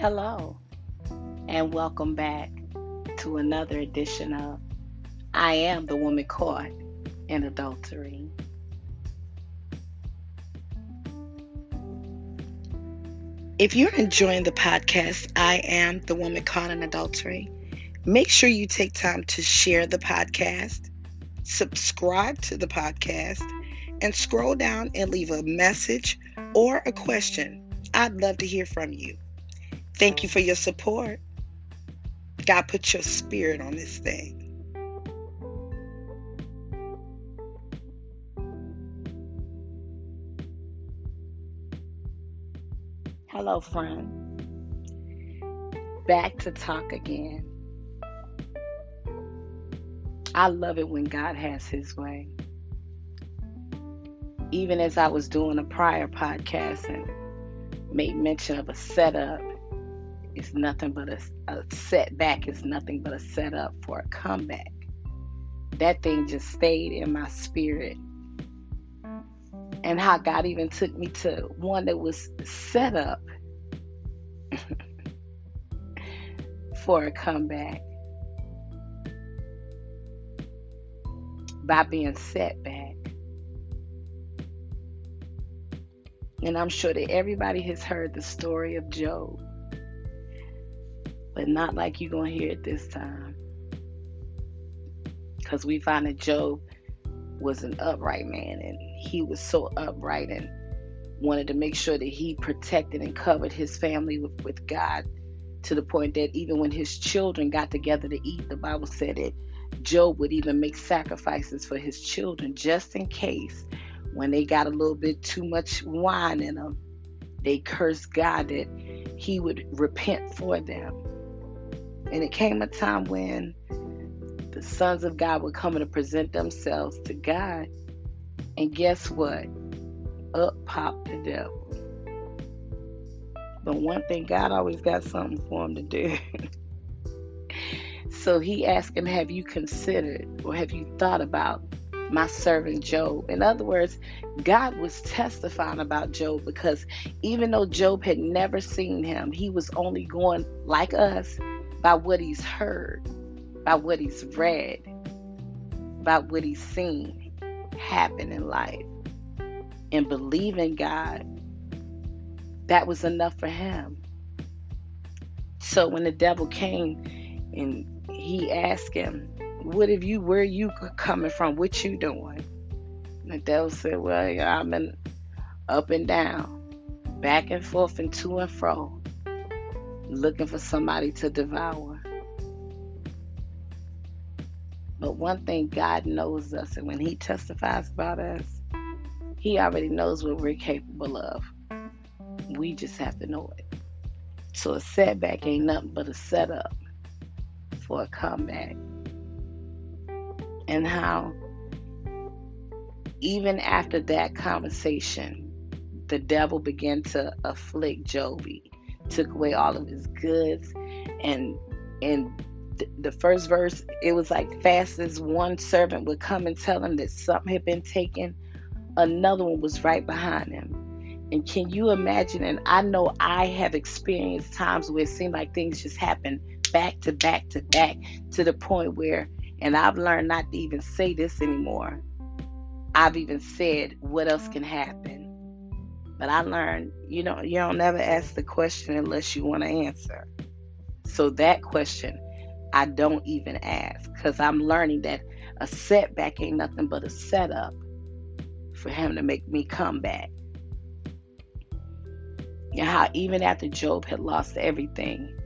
Hello, and welcome back to another edition of I Am the Woman Caught in Adultery. If you're enjoying the podcast, I Am the Woman Caught in Adultery, make sure you take time to share the podcast, subscribe to the podcast, and scroll down and leave a message or a question. I'd love to hear from you. Thank you for your support. God put your spirit on this thing. Hello, friend. Back to talk again. I love it when God has His way. Even as I was doing a prior podcast and made mention of a setup, it's nothing but a, a setback, it's nothing but a setup for a comeback. That thing just stayed in my spirit. And how God even took me to one that was set up for a comeback by being set back. And I'm sure that everybody has heard the story of Job, but not like you're going to hear it this time. Because we find that Job was an upright man, and he was so upright and wanted to make sure that he protected and covered his family with, with God to the point that even when his children got together to eat, the Bible said that Job would even make sacrifices for his children just in case when they got a little bit too much wine in them, they cursed God that he would repent for them. And it came a time when the sons of God were coming to present themselves to God. And guess what? Up popped the devil. But one thing, God always got something for him to do. so he asked him, Have you considered or have you thought about my servant Job. In other words, God was testifying about Job because even though Job had never seen him, he was only going like us by what he's heard, by what he's read, by what he's seen happen in life. And believing God, that was enough for him. So when the devil came and he asked him, what have you where you coming from what you doing and the devil said well i've been up and down back and forth and to and fro looking for somebody to devour. But one thing god knows us and when he testifies about us he already knows what we're capable of. We just have to know it. So a setback ain't nothing but a setup for a comeback. And how even after that conversation, the devil began to afflict Joby, took away all of his goods, and and the first verse, it was like fast as one servant would come and tell him that something had been taken, another one was right behind him. And can you imagine? And I know I have experienced times where it seemed like things just happen back to back to back to the point where and I've learned not to even say this anymore. I've even said what else can happen. But I learned, you know, you don't never ask the question unless you want to answer. So that question, I don't even ask because I'm learning that a setback ain't nothing but a setup for him to make me come back. You know how even after Job had lost everything,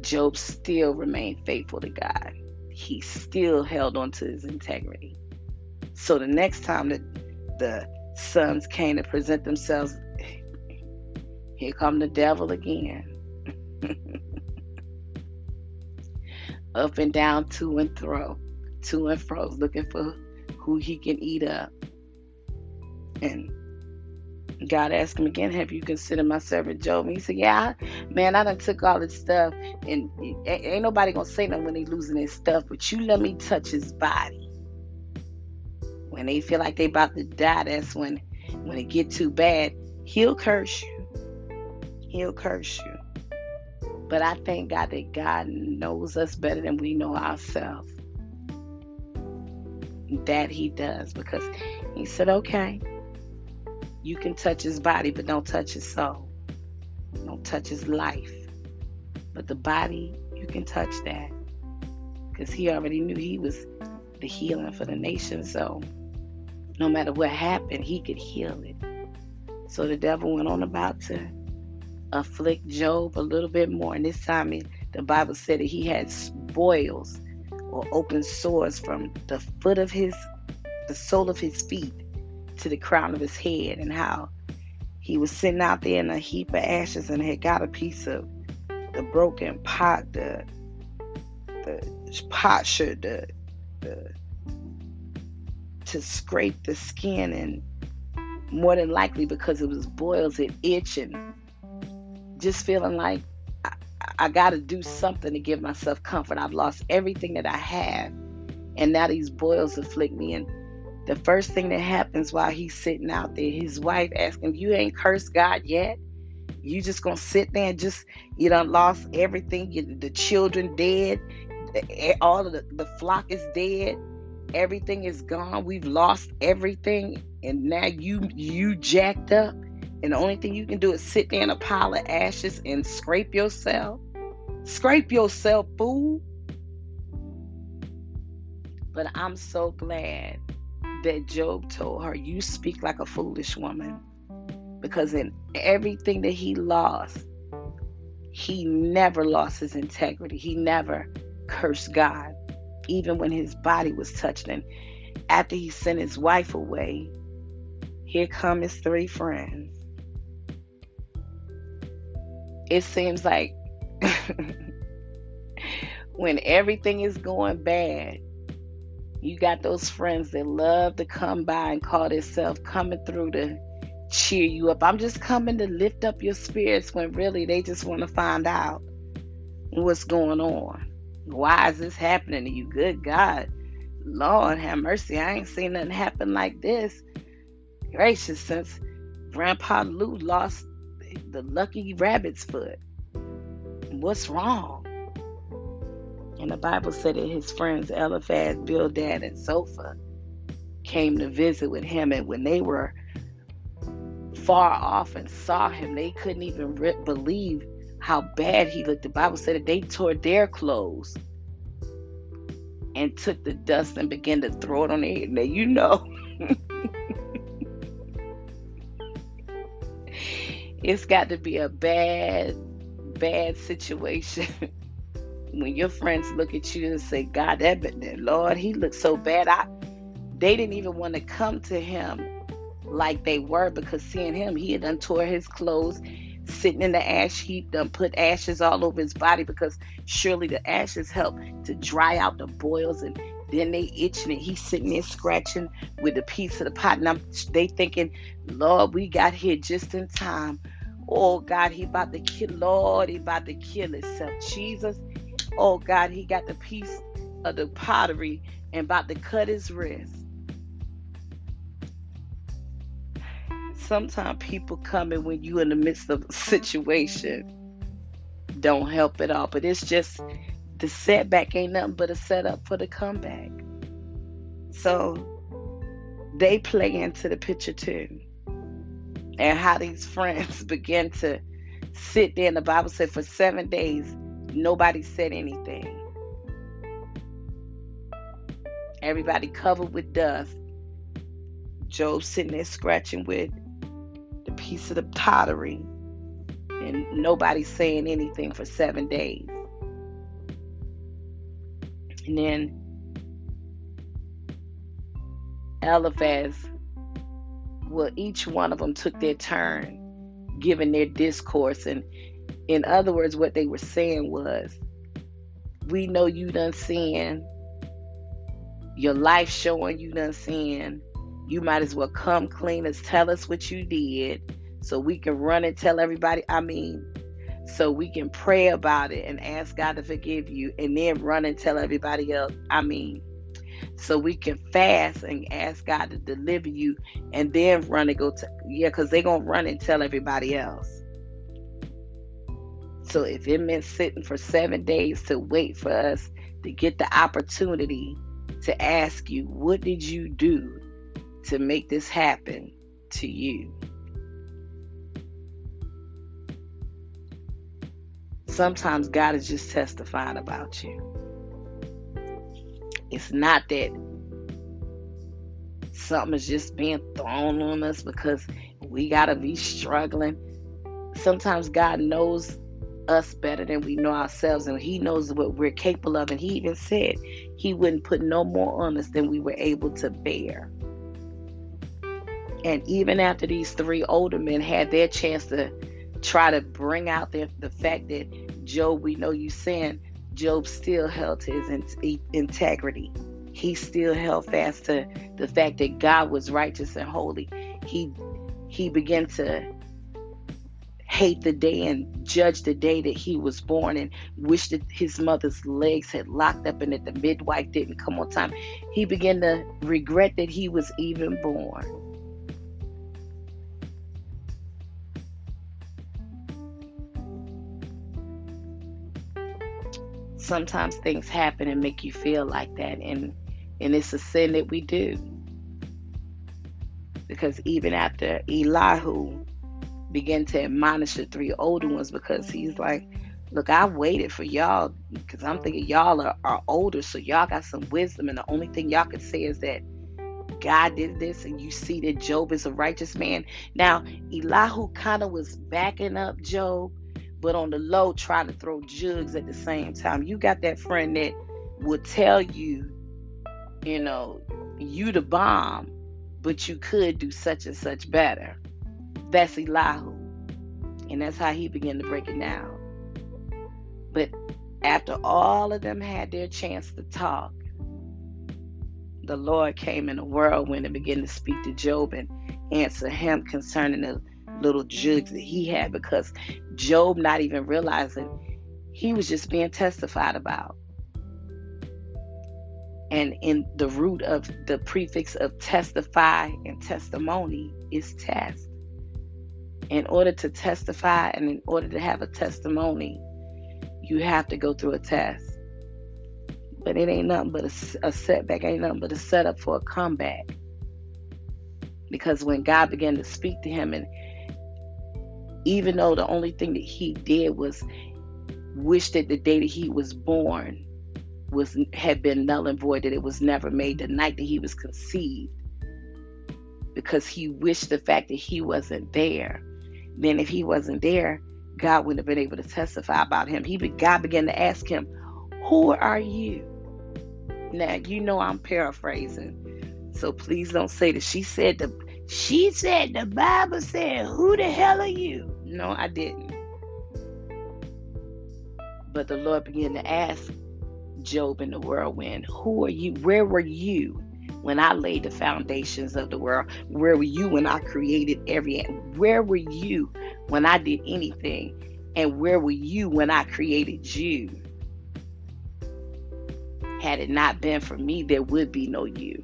Job still remained faithful to God he still held on to his integrity. So the next time that the sons came to present themselves, here come the devil again. Up and down, to and fro, to and fro, looking for who he can eat up. And God asked him again, Have you considered my servant Job? And he said, Yeah, man, I done took all this stuff, and ain't nobody gonna say nothing when they losing their stuff, but you let me touch his body. When they feel like they about to die, that's when when it get too bad, he'll curse you. He'll curse you. But I thank God that God knows us better than we know ourselves. That He does because He said, okay, you can touch His body, but don't touch His soul. Don't touch His life. But the body, you can touch that because He already knew He was the healing for the nation. So no matter what happened, He could heal it. So the devil went on about to afflict Job a little bit more. And this time, the Bible said that he had boils or open sores from the foot of his, the sole of his feet to the crown of his head, and how he was sitting out there in a heap of ashes and had got a piece of the broken pot, the the potsherd, the, the to scrape the skin and more than likely because it was boils, it itching just feeling like I, I got to do something to give myself comfort. I've lost everything that I have, and now these boils afflict me. And the first thing that happens while he's sitting out there, his wife asking, "You ain't cursed God yet? You just gonna sit there and just you done lost everything? You, the children dead, all of the, the flock is dead." everything is gone we've lost everything and now you you jacked up and the only thing you can do is sit there in a pile of ashes and scrape yourself. Scrape yourself, fool. But I'm so glad that Job told her, You speak like a foolish woman. Because in everything that he lost, he never lost his integrity. He never cursed God, even when his body was touched. And after he sent his wife away, here come his three friends it seems like when everything is going bad, you got those friends that love to come by and call themselves coming through to cheer you up. I'm just coming to lift up your spirits when really they just want to find out what's going on. Why is this happening to you? Good God. Lord have mercy. I ain't seen nothing happen like this. Gracious, since Grandpa Lou lost the lucky rabbit's foot. What's wrong? And the Bible said that his friends Eliphaz, Bildad, and Zophar came to visit with him, and when they were far off and saw him, they couldn't even re- believe how bad he looked. The Bible said that they tore their clothes and took the dust and began to throw it on their head. Now you know. it's got to be a bad, bad situation when your friends look at you and say, God, that, that Lord, he looks so bad. I they didn't even want to come to him like they were because seeing him, he had done tore his clothes, sitting in the ash heap, done put ashes all over his body because surely the ashes help to dry out the boils and then they itching and he's sitting there scratching with a piece of the pot. And I'm, they thinking, Lord, we got here just in time. Oh God, he about to kill. Lord, he about to kill himself. Jesus. Oh God, he got the piece of the pottery and about to cut his wrist. Sometimes people coming when you in the midst of a situation don't help at all. But it's just the setback ain't nothing but a setup for the comeback. So they play into the picture too. And how these friends begin to sit there, and the Bible said for seven days, nobody said anything. Everybody covered with dust. Job sitting there scratching with the piece of the pottery, and nobody saying anything for seven days. And then Eliphaz, well, each one of them took their turn giving their discourse. And in other words, what they were saying was, We know you done sin. Your life showing you done sin. You might as well come clean as tell us what you did so we can run and tell everybody. I mean, so we can pray about it and ask God to forgive you and then run and tell everybody else. I mean, so we can fast and ask God to deliver you and then run and go to, yeah, because they're going to run and tell everybody else. So if it meant sitting for seven days to wait for us to get the opportunity to ask you, what did you do to make this happen to you? Sometimes God is just testifying about you. It's not that something is just being thrown on us because we got to be struggling. Sometimes God knows us better than we know ourselves, and He knows what we're capable of. And He even said He wouldn't put no more on us than we were able to bear. And even after these three older men had their chance to try to bring out the, the fact that Job, we know you sin, Job still held his in, integrity. He still held fast to the fact that God was righteous and holy. He he began to hate the day and judge the day that he was born and wish that his mother's legs had locked up and that the midwife didn't come on time. He began to regret that he was even born. Sometimes things happen and make you feel like that and and it's a sin that we do. Because even after Elihu began to admonish the three older ones because he's like look I waited for y'all because I'm thinking y'all are, are older so y'all got some wisdom and the only thing y'all can say is that God did this and you see that Job is a righteous man. Now Elihu kind of was backing up Job but on the low trying to throw jugs at the same time. You got that friend that will tell you, you know, you the bomb, but you could do such and such better. That's Elihu. And that's how he began to break it down. But after all of them had their chance to talk, the Lord came in a whirlwind and began to speak to Job and answer him concerning the little jugs that he had because Job, not even realizing, he was just being testified about. And in the root of the prefix of testify and testimony is test. In order to testify and in order to have a testimony, you have to go through a test. But it ain't nothing but a, a setback, ain't nothing but a setup for a comeback. Because when God began to speak to him and even though the only thing that he did was wish that the day that he was born was had been null and void that it was never made the night that he was conceived because he wished the fact that he wasn't there. Then if he wasn't there god wouldn't have been able to testify about him. He god began to ask him who are you? Now you know i'm paraphrasing so please don't say that she said the she said the Bible said, Who the hell are you? No, I didn't. But the Lord began to ask Job in the whirlwind, Who are you? Where were you when I laid the foundations of the world? Where were you when I created every where were you when I did anything? And where were you when I created you? Had it not been for me, there would be no you.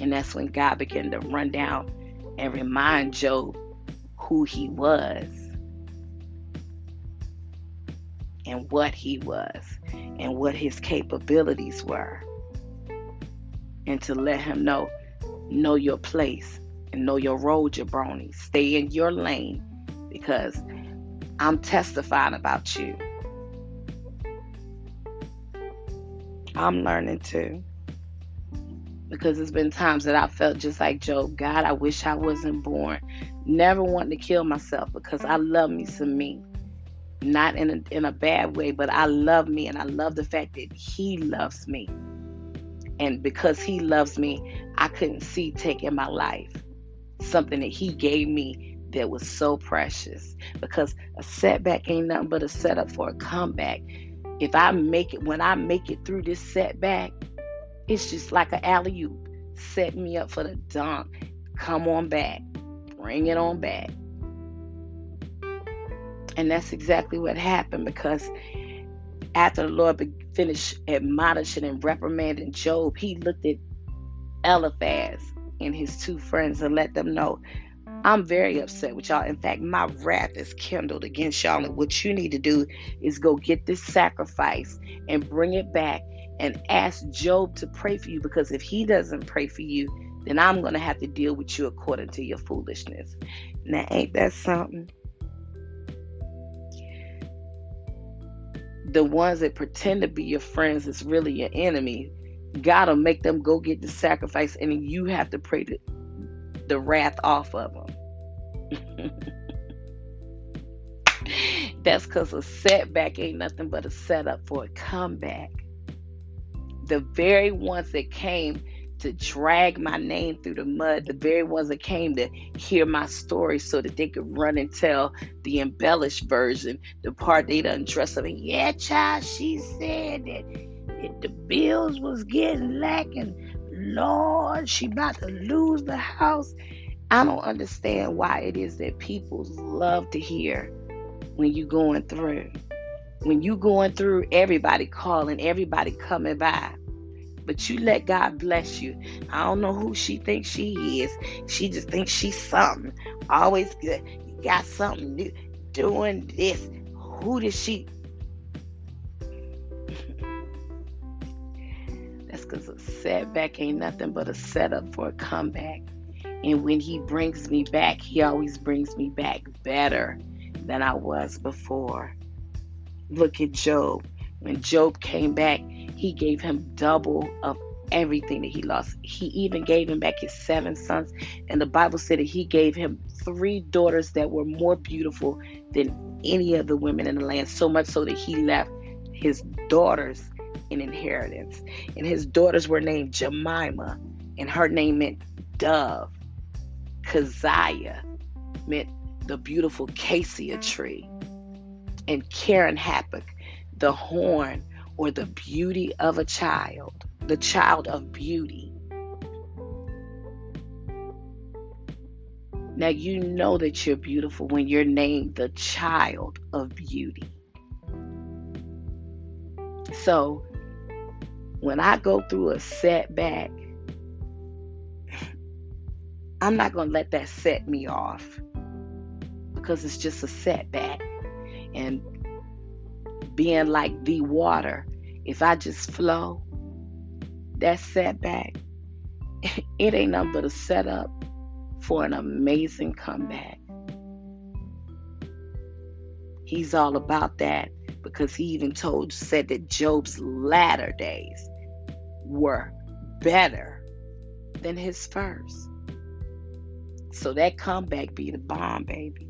And that's when God began to run down and remind Job who he was and what he was and what his capabilities were. And to let him know, know your place and know your role, jabroni. Stay in your lane because I'm testifying about you. I'm learning too because there's been times that I felt just like Job. God, I wish I wasn't born. Never wanting to kill myself because I love me some me. Not in a, in a bad way, but I love me and I love the fact that He loves me. And because He loves me, I couldn't see taking my life. Something that He gave me that was so precious. Because a setback ain't nothing but a setup for a comeback. If I make it, when I make it through this setback, it's just like an alley oop. Set me up for the dunk. Come on back. Bring it on back. And that's exactly what happened because after the Lord finished admonishing and reprimanding Job, he looked at Eliphaz and his two friends and let them know, I'm very upset with y'all. In fact, my wrath is kindled against y'all. And what you need to do is go get this sacrifice and bring it back and ask Job to pray for you because if he doesn't pray for you, then I'm going to have to deal with you according to your foolishness. Now, ain't that something? The ones that pretend to be your friends is really your enemy. God will make them go get the sacrifice, and you have to pray the, the wrath off of them. That's because a setback ain't nothing but a setup for a comeback. The very ones that came to drag my name through the mud, the very ones that came to hear my story so that they could run and tell the embellished version, the part they done dress up in. Yeah, child, she said that if the bills was getting lacking, Lord, she about to lose the house. I don't understand why it is that people love to hear when you going through. When you going through, everybody calling, everybody coming by but you let God bless you. I don't know who she thinks she is. She just thinks she's something. Always good. You got something new. Doing this. Who does she? That's because a setback ain't nothing but a setup for a comeback. And when he brings me back, he always brings me back better than I was before. Look at Job. When Job came back, he gave him double of everything that he lost. He even gave him back his seven sons. And the Bible said that he gave him three daughters that were more beautiful than any of the women in the land, so much so that he left his daughters in inheritance. And his daughters were named Jemima, and her name meant dove. Keziah meant the beautiful cassia tree. And Keren Happuch, the horn or the beauty of a child, the child of beauty. Now, you know that you're beautiful when you're named the child of beauty. So, when I go through a setback, I'm not going to let that set me off because it's just a setback. And being like the water. If I just flow, that setback, it ain't nothing but a setup for an amazing comeback. He's all about that because he even told said that Job's latter days were better than his first. So that comeback be the bomb, baby.